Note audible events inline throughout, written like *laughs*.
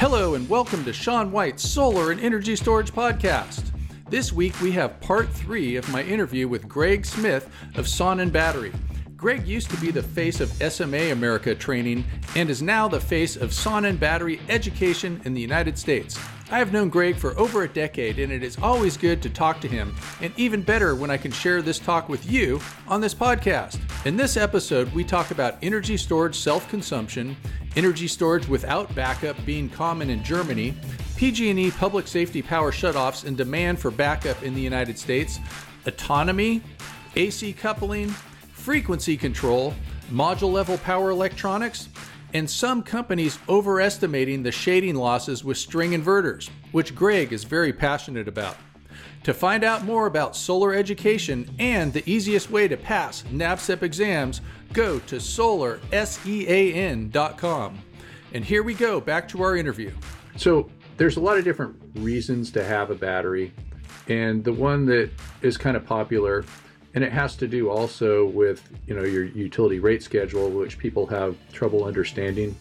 Hello, and welcome to Sean White's Solar and Energy Storage Podcast. This week we have part three of my interview with Greg Smith of Sonnen Battery. Greg used to be the face of SMA America training and is now the face of Sonnen Battery education in the United States. I have known Greg for over a decade, and it is always good to talk to him, and even better when I can share this talk with you on this podcast. In this episode, we talk about energy storage self consumption, energy storage without backup being common in Germany, PG&E public safety power shutoffs and demand for backup in the United States, autonomy, AC coupling, frequency control, module level power electronics, and some companies overestimating the shading losses with string inverters, which Greg is very passionate about. To find out more about solar education and the easiest way to pass NABCEP exams, go to solarsean.com. And here we go, back to our interview. So, there's a lot of different reasons to have a battery, and the one that is kind of popular and it has to do also with you know your utility rate schedule which people have trouble understanding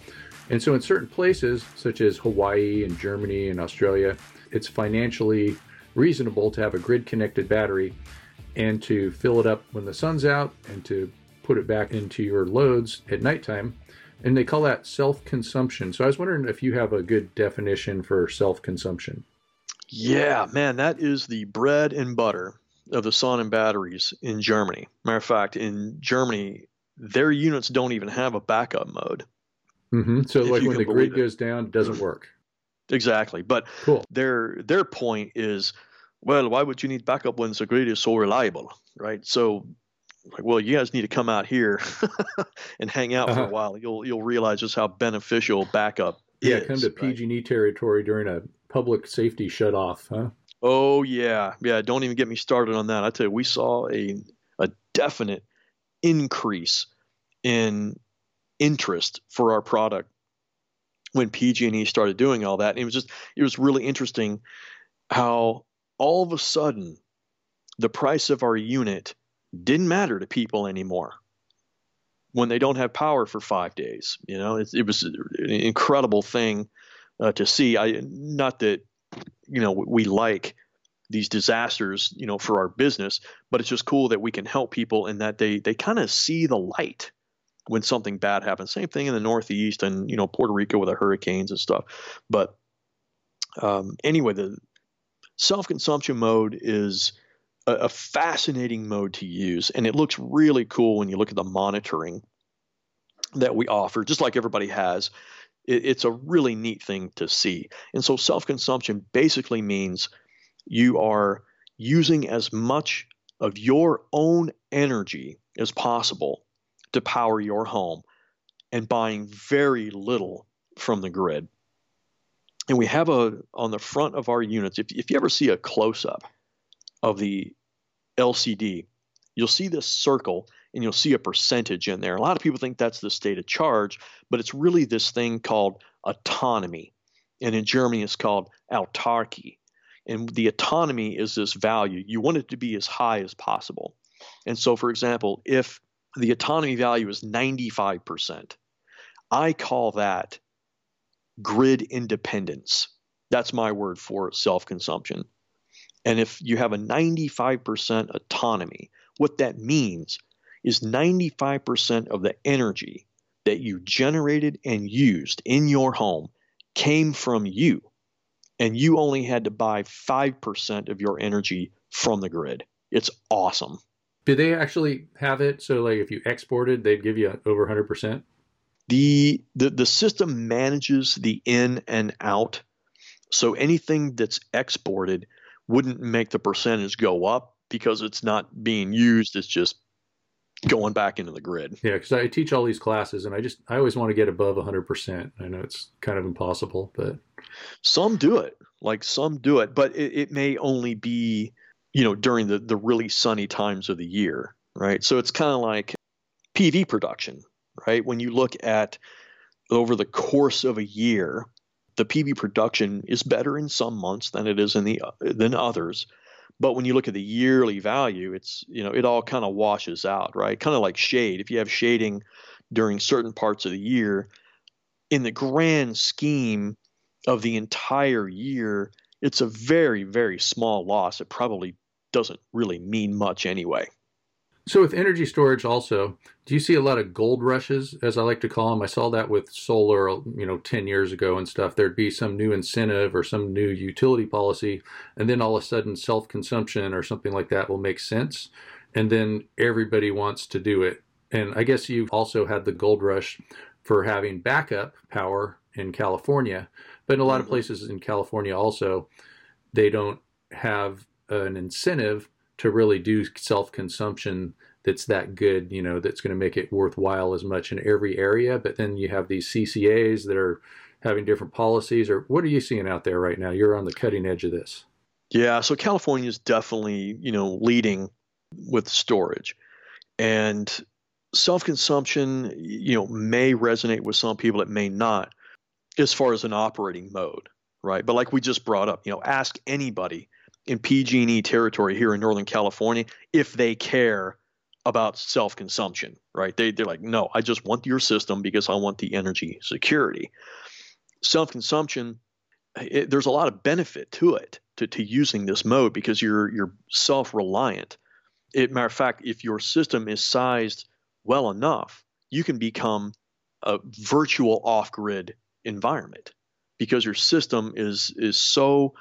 and so in certain places such as hawaii and germany and australia it's financially reasonable to have a grid connected battery and to fill it up when the sun's out and to put it back into your loads at nighttime and they call that self-consumption so i was wondering if you have a good definition for self-consumption yeah man that is the bread and butter of the Sonnen batteries in Germany. Matter of fact, in Germany, their units don't even have a backup mode. Mm-hmm. So, like when the grid it. goes down, it doesn't work. Exactly, but cool. their their point is, well, why would you need backup when the grid is so reliable, right? So, like, well, you guys need to come out here *laughs* and hang out uh-huh. for a while. You'll you'll realize just how beneficial backup yeah, is. Come to PG&E territory during a public safety shut off, huh? Oh yeah, yeah. Don't even get me started on that. I tell you, we saw a a definite increase in interest for our product when PG&E started doing all that. And it was just it was really interesting how all of a sudden the price of our unit didn't matter to people anymore when they don't have power for five days. You know, it, it was an incredible thing uh, to see. I not that you know we like these disasters you know for our business but it's just cool that we can help people and that they they kind of see the light when something bad happens same thing in the northeast and you know puerto rico with the hurricanes and stuff but um, anyway the self-consumption mode is a, a fascinating mode to use and it looks really cool when you look at the monitoring that we offer just like everybody has it, it's a really neat thing to see. And so self consumption basically means you are using as much of your own energy as possible to power your home and buying very little from the grid. And we have a on the front of our units, if, if you ever see a close up of the LCD, you'll see this circle and you'll see a percentage in there. A lot of people think that's the state of charge, but it's really this thing called autonomy. And in Germany, it's called autarky. And the autonomy is this value. You want it to be as high as possible. And so, for example, if the autonomy value is 95%, I call that grid independence. That's my word for self consumption. And if you have a 95% autonomy, what that means is 95% of the energy that you generated and used in your home came from you. And you only had to buy 5% of your energy from the grid. It's awesome. Do they actually have it so like if you exported they'd give you over 100%? The the the system manages the in and out. So anything that's exported wouldn't make the percentage go up because it's not being used. It's just going back into the grid. Yeah, because I teach all these classes, and I just I always want to get above 100%. I know it's kind of impossible, but some do it. Like some do it, but it, it may only be you know during the the really sunny times of the year, right? So it's kind of like PV production, right? When you look at over the course of a year, the PV production is better in some months than it is in the than others. But when you look at the yearly value, it's you know it all kind of washes out, right? Kind of like shade. If you have shading during certain parts of the year, in the grand scheme of the entire year, it's a very, very small loss. It probably doesn't really mean much anyway. So with energy storage also, do you see a lot of gold rushes, as I like to call them? I saw that with solar, you know, 10 years ago and stuff. There'd be some new incentive or some new utility policy, and then all of a sudden self-consumption or something like that will make sense. And then everybody wants to do it. And I guess you've also had the gold rush for having backup power in California. But in a lot of mm-hmm. places in California also, they don't have an incentive to really do self-consumption that's that good, you know, that's going to make it worthwhile as much in every area. But then you have these CCAs that are having different policies. Or what are you seeing out there right now? You're on the cutting edge of this. Yeah, so California is definitely, you know, leading with storage. And self-consumption, you know, may resonate with some people, it may not, as far as an operating mode, right? But like we just brought up, you know, ask anybody in PG&E territory here in Northern California if they care about self-consumption, right? They they're like, no, I just want your system because I want the energy security. Self-consumption, it, there's a lot of benefit to it to, to using this mode because you're you're self-reliant. It, matter of fact, if your system is sized well enough, you can become a virtual off-grid environment because your system is is so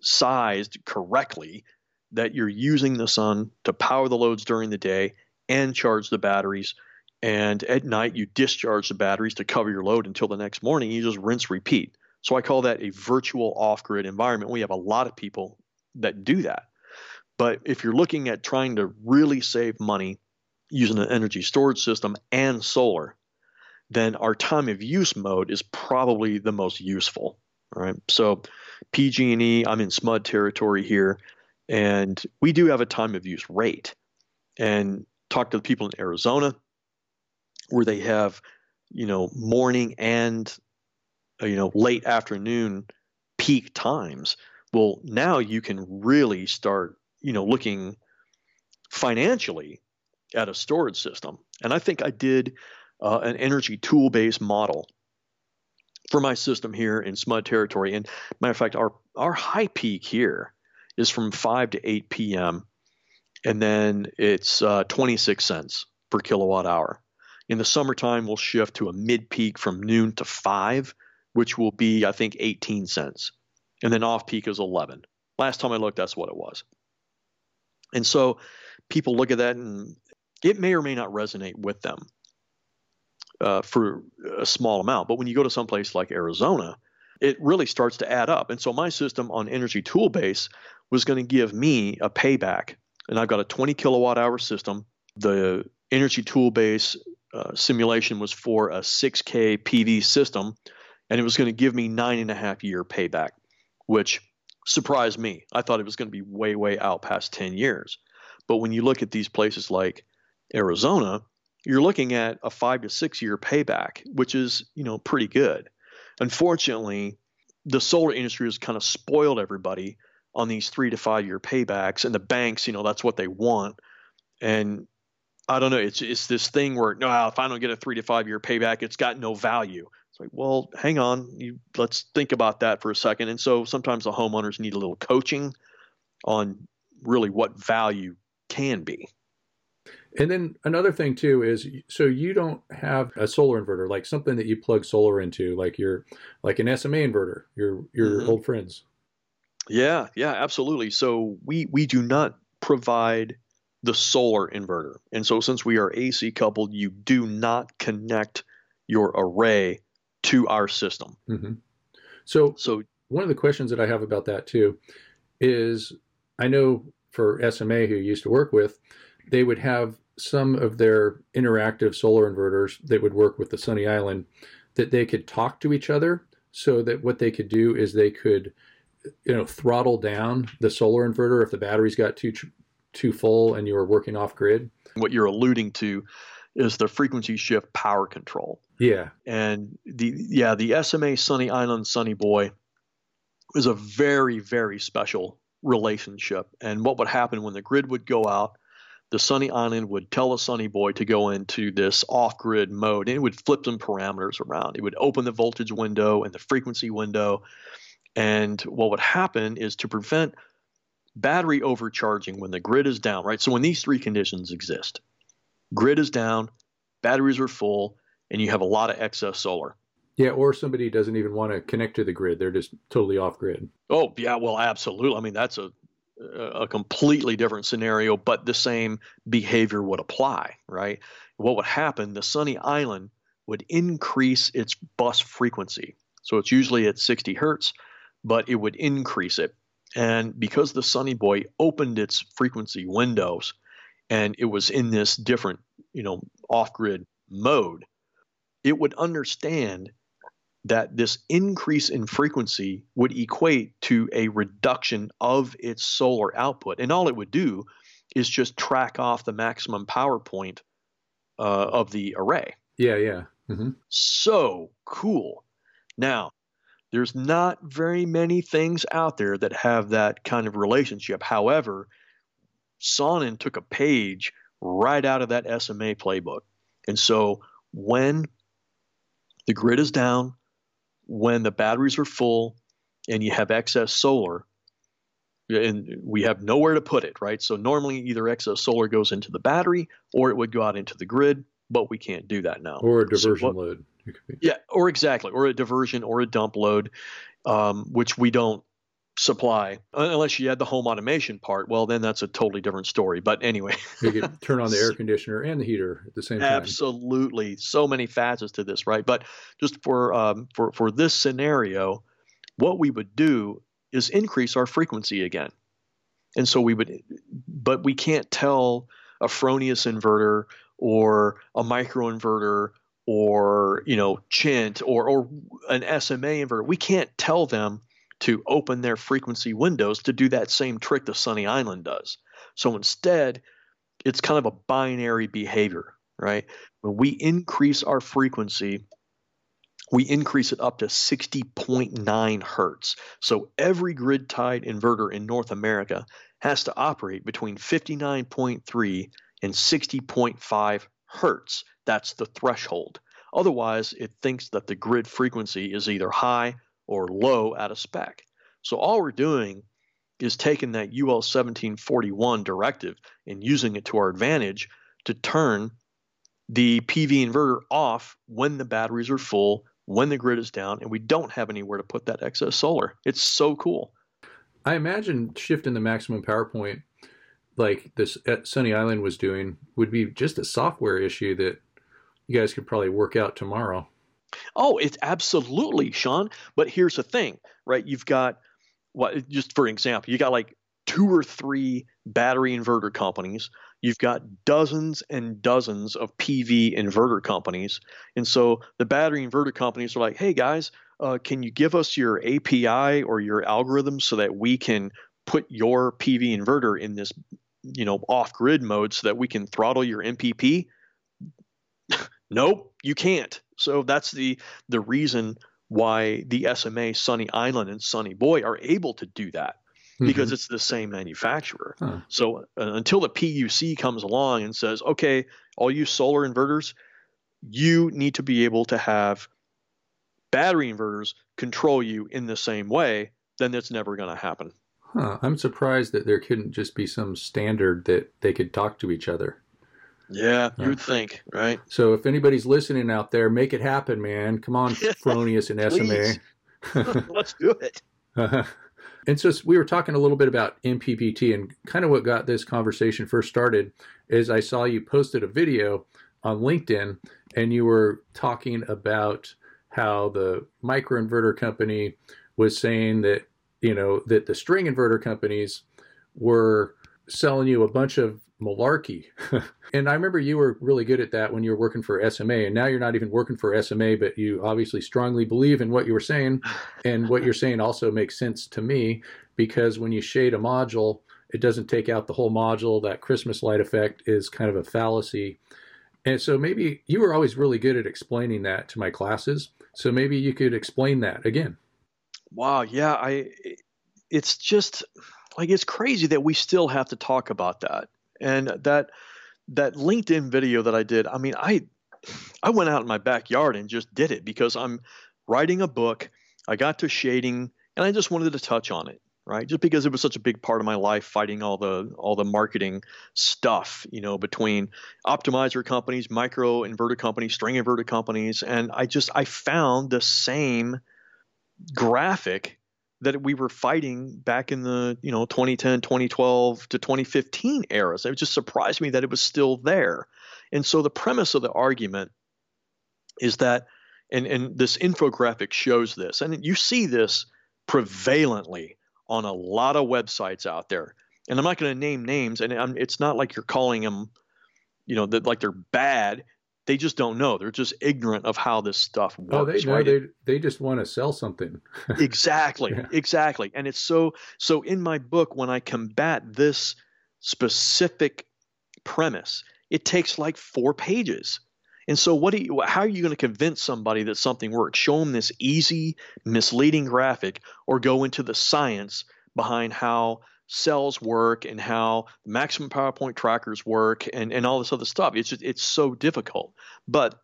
sized correctly that you're using the sun to power the loads during the day and charge the batteries. And at night, you discharge the batteries to cover your load until the next morning. You just rinse, repeat. So I call that a virtual off grid environment. We have a lot of people that do that. But if you're looking at trying to really save money using an energy storage system and solar, then our time of use mode is probably the most useful. Right. So PG&E, I'm in SMUD territory here, and we do have a time of use rate. And talk to the people in Arizona where they have, you know, morning and uh, you know late afternoon peak times. Well, now you can really start, you know, looking financially at a storage system. And I think I did uh, an Energy Toolbase model for my system here in SMUD territory. And matter of fact, our our high peak here is from 5 to 8 p.m. and then it's uh, 26 cents per kilowatt hour. In the summertime, we'll shift to a mid peak from noon to 5, which will be I think 18 cents, and then off peak is 11. Last time I looked, that's what it was. And so people look at that and it may or may not resonate with them uh, for a small amount. But when you go to some place like Arizona, it really starts to add up. And so my system on Energy Toolbase was going to give me a payback. And I've got a 20 kilowatt hour system. The Energy Toolbase uh, simulation was for a 6K PV system, and it was going to give me nine and a half year payback, which surprised me. I thought it was going to be way, way out past 10 years. But when you look at these places like Arizona, you're looking at a five to six year payback, which is you know pretty good. Unfortunately, the solar industry has kind of spoiled everybody on these three to five year paybacks, and the banks, you know, that's what they want. And I don't know, it's it's this thing where no, if I don't get a three to five year payback, it's got no value. It's like, well, hang on, you let's think about that for a second. And so sometimes the homeowners need a little coaching on really what value can be. And then another thing too is so you don't have a solar inverter like something that you plug solar into like your like an SMA inverter your your mm-hmm. old friends. Yeah, yeah, absolutely. So we we do not provide the solar inverter. And so since we are AC coupled, you do not connect your array to our system. Mm-hmm. So so one of the questions that I have about that too is I know for SMA who used to work with they would have some of their interactive solar inverters that would work with the Sunny Island that they could talk to each other so that what they could do is they could you know throttle down the solar inverter if the batteries got too too full and you were working off grid. What you're alluding to is the frequency shift power control. Yeah. And the yeah the SMA Sunny Island Sunny Boy is a very very special relationship. And what would happen when the grid would go out the Sunny Island would tell the Sunny Boy to go into this off grid mode and it would flip some parameters around. It would open the voltage window and the frequency window. And what would happen is to prevent battery overcharging when the grid is down, right? So when these three conditions exist, grid is down, batteries are full, and you have a lot of excess solar. Yeah, or somebody doesn't even want to connect to the grid; they're just totally off grid. Oh yeah, well, absolutely. I mean, that's a a completely different scenario, but the same behavior would apply, right? What would happen? The Sunny Island would increase its bus frequency, so it's usually at 60 hertz, but it would increase it, and because the Sunny Boy opened its frequency windows, and it was in this different, you know, off-grid mode, it would understand that this increase in frequency would equate to a reduction of its solar output. And all it would do is just track off the maximum power point uh, of the array. Yeah, yeah. Mm-hmm. So cool. Now, there's not very many things out there that have that kind of relationship. However, Sonnen took a page right out of that SMA playbook. And so when the grid is down, when the batteries are full and you have excess solar, and we have nowhere to put it, right? So normally either excess solar goes into the battery or it would go out into the grid, but we can't do that now. Or a diversion so what, load. Yeah, or exactly, or a diversion or a dump load, um, which we don't supply unless you had the home automation part well then that's a totally different story. But anyway. You could *laughs* turn on the air conditioner and the heater at the same time. absolutely. So many facets to this right? But just for um, for for this scenario what we would do is increase our frequency again. And so we would but we can't tell a fronius inverter or a microinverter or you know chint or or an sma inverter. We can't tell them to open their frequency windows to do that same trick the Sunny Island does. So instead, it's kind of a binary behavior, right? When we increase our frequency, we increase it up to 60.9 hertz. So every grid tied inverter in North America has to operate between 59.3 and 60.5 hertz. That's the threshold. Otherwise, it thinks that the grid frequency is either high or low out of spec. So all we're doing is taking that UL 1741 directive and using it to our advantage to turn the PV inverter off when the batteries are full, when the grid is down, and we don't have anywhere to put that excess solar. It's so cool. I imagine shifting the maximum power point like this at Sunny Island was doing would be just a software issue that you guys could probably work out tomorrow. Oh, it's absolutely, Sean. But here's the thing, right? You've got what just for example, you got like two or three battery inverter companies. You've got dozens and dozens of PV inverter companies. And so the battery inverter companies are like, hey guys, uh, can you give us your API or your algorithm so that we can put your PV inverter in this, you know, off grid mode so that we can throttle your MPP? *laughs* nope, you can't. So that's the the reason why the SMA Sunny Island and Sunny Boy are able to do that because mm-hmm. it's the same manufacturer. Huh. So uh, until the PUC comes along and says, okay, all you solar inverters, you need to be able to have battery inverters control you in the same way, then it's never going to happen. Huh. I'm surprised that there couldn't just be some standard that they could talk to each other. Yeah, you'd think, right? So if anybody's listening out there, make it happen, man. Come on, *laughs* Fronius and SMA. *laughs* Let's do it. Uh-huh. *laughs* And so we were talking a little bit about MPPT, and kind of what got this conversation first started is I saw you posted a video on LinkedIn, and you were talking about how the microinverter company was saying that you know that the string inverter companies were selling you a bunch of malarkey. *laughs* and I remember you were really good at that when you were working for SMA, and now you're not even working for SMA, but you obviously strongly believe in what you were saying. And what you're saying also makes sense to me because when you shade a module, it doesn't take out the whole module. That Christmas light effect is kind of a fallacy. And so maybe you were always really good at explaining that to my classes. So maybe you could explain that again. Wow. Yeah. I, it's just like, it's crazy that we still have to talk about that And that that LinkedIn video that I did, I mean, I I went out in my backyard and just did it because I'm writing a book. I got to shading and I just wanted to touch on it right just because it was such a big part of my life fighting all the all the marketing stuff you know between optimizer companies micro inverter companies string inverter companies and i just i found the same graphic that we were fighting back in the you know 2010 2012 to 2015 eras it just surprised me that it was still there and so the premise of the argument is that and and this infographic shows this and you see this prevalently on a lot of websites out there. And I'm not going to name names, and I'm, it's not like you're calling them, you know, that like they're bad. They just don't know. They're just ignorant of how this stuff works. Oh, they right? they they just want to sell something. *laughs* exactly, Yeah. exactly. And it's so so in my book when I combat this specific premise, it takes like four pages. And so, what do you, how are you going to convince somebody that something works? Show them this easy, misleading graphic, or go into the science behind how cells work and how maximum power point trackers work and, and all this other stuff. It's just, it's so difficult. But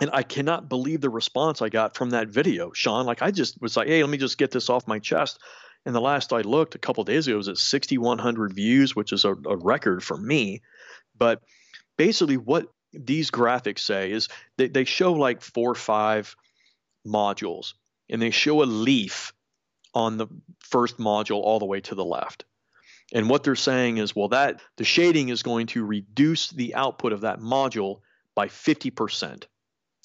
and I cannot believe the response I got from that video, Sean. Like I just was like, hey, let me just get this off my chest. And the last I looked a couple days ago was at 6,100 views, which is a, a record for me. But basically, what these graphics say is they, they show like four or five modules and they show a leaf on the first module all the way to the left. And what they're saying is, well, that the shading is going to reduce the output of that module by 50%.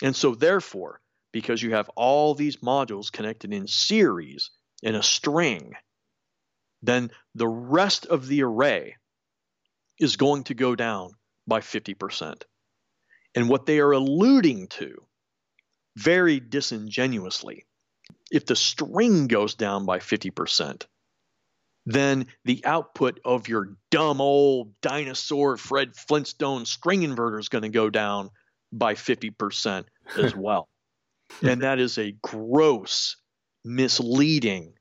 And so, therefore, because you have all these modules connected in series in a string, then the rest of the array is going to go down by 50%. And what they are alluding to, very disingenuously, if the string goes down by 50%, then the output of your dumb old dinosaur Fred Flintstone string inverter is going to go down by 50% *laughs* as well. and that is a gross, misleading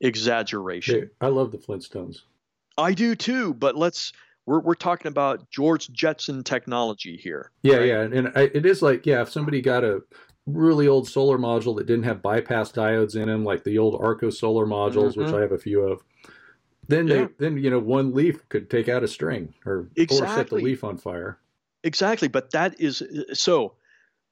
exaggeration. I love the Flintstones. I do too, but let's we're we're talking about George Jetson technology here. Yeah, right? yeah, and I, it is like yeah, if somebody got a really old solar module that didn't have bypass diodes in them, like the old Arco solar modules, which Mhm. I have a few of, then Yeah. they then you know one leaf could take out a string or or set the leaf on fire. Exactly, but that is so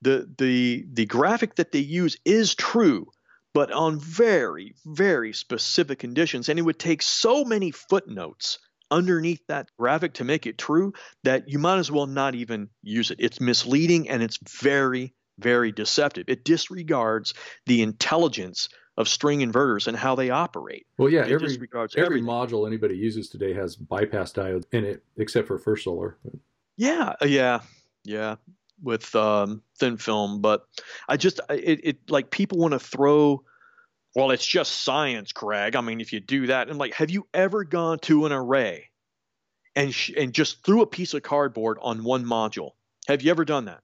the the the graphic that they use is true, but on very very specific conditions, and it would take so many footnotes underneath that graphic to make it true that you might as well not even use it. It's misleading and it's very very deceptive. It disregards the intelligence of string inverters and how they operate. Well, yeah, It every disregards every module anybody uses today has bypass diodes in it, except for First Solar. Yeah, uh, yeah, yeah, with um, thin film. But I just, it, it like people want to throw, well, it's just science, Greg. I mean, if you do that, and like, have you ever gone to an array and sh- and just threw a piece of cardboard on one module? Have you ever done that?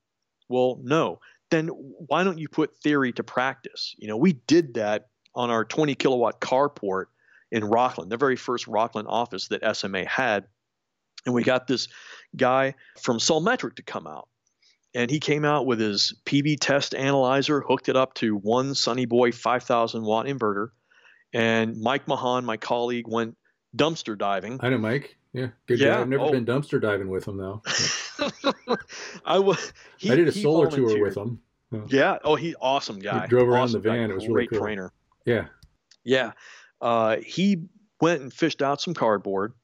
Well, no. Then why don't you put theory to practice? You know, we did that on our 20 kilowatt carport in Rocklin, the very first Rocklin office that SMA had. And we got this guy from Solmetric to come out. And he came out with his PV test analyzer, hooked it up to one Sunny Boy 5000 watt inverter. And Mike Mahan, my colleague, went dumpster diving. I know, Mike. Yeah, good Yeah, guy. I've never oh. been dumpster diving with him though. *laughs* I was. He, I did a solar tour with him. Yeah. Oh, he awesome guy. He drove around Awesome the guy. van. It was really Great cool. trainer. Yeah, Yeah. Uh, he went and fished out some cardboard,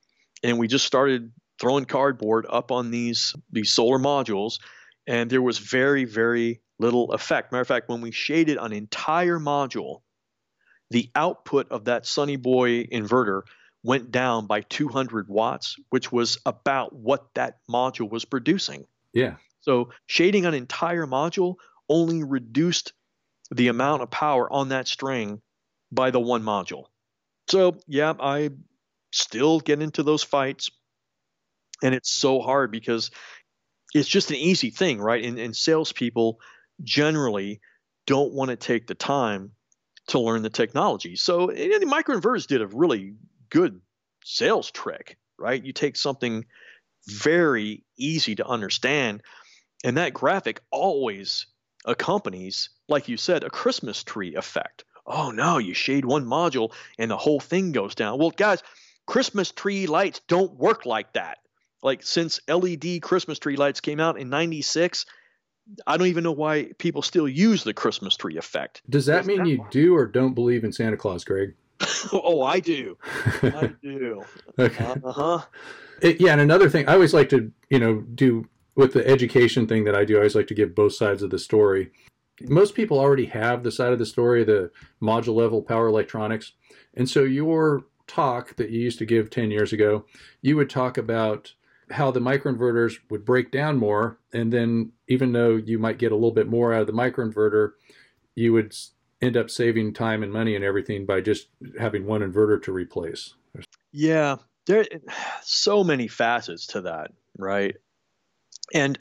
and we just started throwing cardboard up on these these solar modules, and there was very very little effect. Matter of fact, when we shaded an entire module, the output of that Sunny Boy inverter went down by 200 watts, which was about what that module was producing. yeah. So shading an entire module only reduced the amount of power on that string by the one module. So yeah, I still get into those fights, and it's so hard because it's just an easy thing, right? And, and salespeople generally don't want to take the time to learn the technology. So the microinverters did a really good sales trick, right? You take something very easy to understand. And that graphic always accompanies, like you said, a Christmas tree effect. Oh no, you shade one module and the whole thing goes down. Well, guys, Christmas tree lights don't work like that. Like since LED Christmas tree lights came out in 96, I don't even know why people still use the Christmas tree effect. Does that mean you do or don't believe in Santa Claus, Greg? *laughs* oh, I do. *laughs* I do. okay. Uh-huh. Yeah, and another thing, I always like to, you know, do with the education thing that I do, I always like to give both sides of the story. Most people already have the side of the story, the module level power electronics. And so your talk that you used to give 10 years ago, you would talk about how the microinverters would break down more. And then, even though you might get a little bit more out of the microinverter, you would end up saving time and money and everything by just having one inverter to replace. Yeah, there so many facets to that, right? And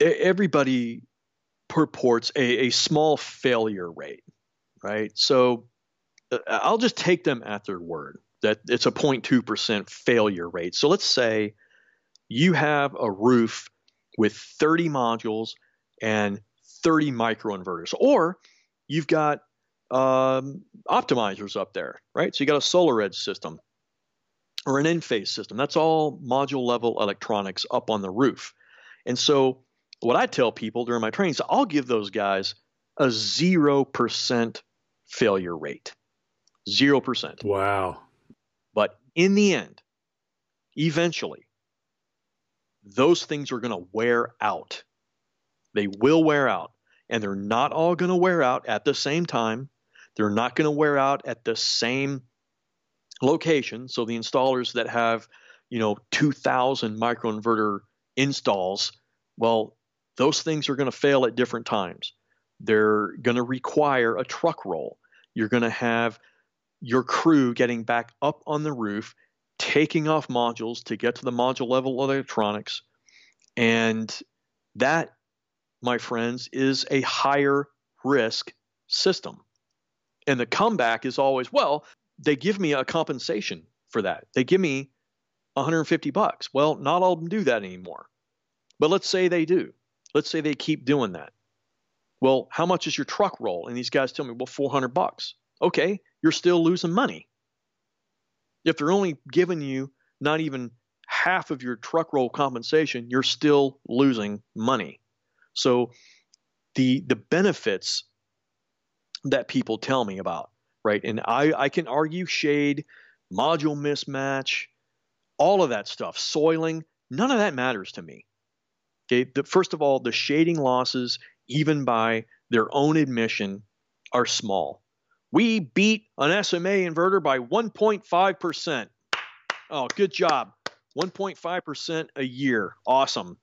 everybody purports a, a small failure rate, right? So uh, I'll just take them at their word that it's a 0.2% failure rate. So let's say you have a roof with 30 modules and 30 microinverters, or you've got um, optimizers up there, right? So you got a SolarEdge system or an Enphase system. That's all module level electronics up on the roof. And so what I tell people during my trainings, I'll give those guys a 0% failure rate. 0%. Wow. But in the end, eventually, those things are going to wear out. They will wear out. And they're not all going to wear out at the same time. They're not going to wear out at the same location. So the installers that have, you know, 2,000 microinverter installs, well, those things are going to fail at different times. They're going to require a truck roll. You're going to have your crew getting back up on the roof, taking off modules to get to the module level electronics. And that, my friends, is a higher risk system. And the comeback is always, well, they give me a compensation for that. They give me 150 bucks. Well, not all of them do that anymore. But let's say they do. Let's say they keep doing that. Well, how much is your truck roll? And these guys tell me, well, 400 bucks. Okay, you're still losing money. If they're only giving you not even half of your truck roll compensation, you're still losing money. So the the benefits that people tell me about right? And I, I can argue shade, module mismatch, all of that stuff, soiling, none of that matters to me. Okay, the, first of all, the shading losses, even by their own admission, are small. We beat an SMA inverter by 1.5%. Oh, good job. 1.5% a year. Awesome.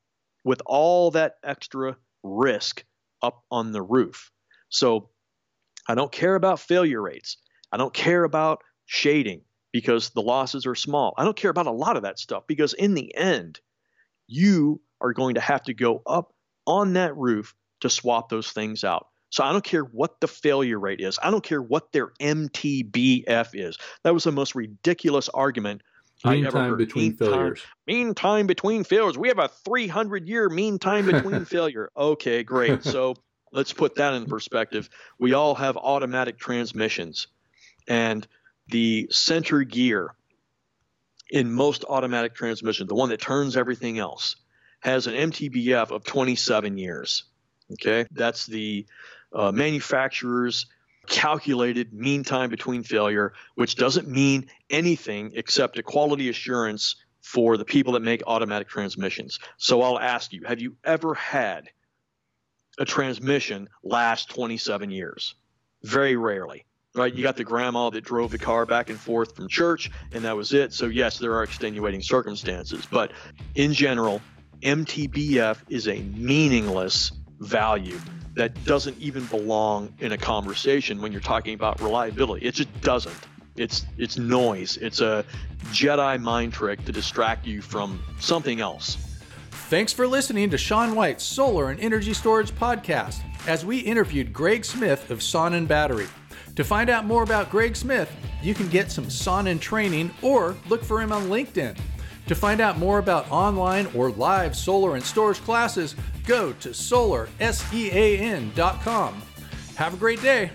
With all that extra risk up on the roof. So I don't care about failure rates. I don't care about shading because the losses are small. I don't care about a lot of that stuff because in the end, you are going to have to go up on that roof to swap those things out. So I don't care what the failure rate is. I don't care what their MTBF is. That was the most ridiculous argument mean time between mean failures. Time, mean time between failures. We have a 300 year mean time between *laughs* failure. Okay, great. So let's put that in perspective. We all have automatic transmissions, and the center gear in most automatic transmissions, the one that turns everything else, has an MTBF of 27 years. Okay, that's the uh, manufacturer's calculated mean time between failure, which doesn't mean anything except a quality assurance for the people that make automatic transmissions. So I'll ask you, have you ever had a transmission last 27 years. Very rarely. Right, you got the grandma that drove the car back and forth from church, and that was it. So yes, there are extenuating circumstances, but in general, MTBF is a meaningless value that doesn't even belong in a conversation when you're talking about reliability. It just doesn't. It's it's noise. It's a Jedi mind trick to distract you from something else. Thanks for listening to Sean White's Solar and Energy Storage Podcast as we interviewed Greg Smith of Sonnen Battery. To find out more about Greg Smith, you can get some Sonnen training or look for him on LinkedIn. To find out more about online or live solar and storage classes, go to solarsean.com. Have a great day.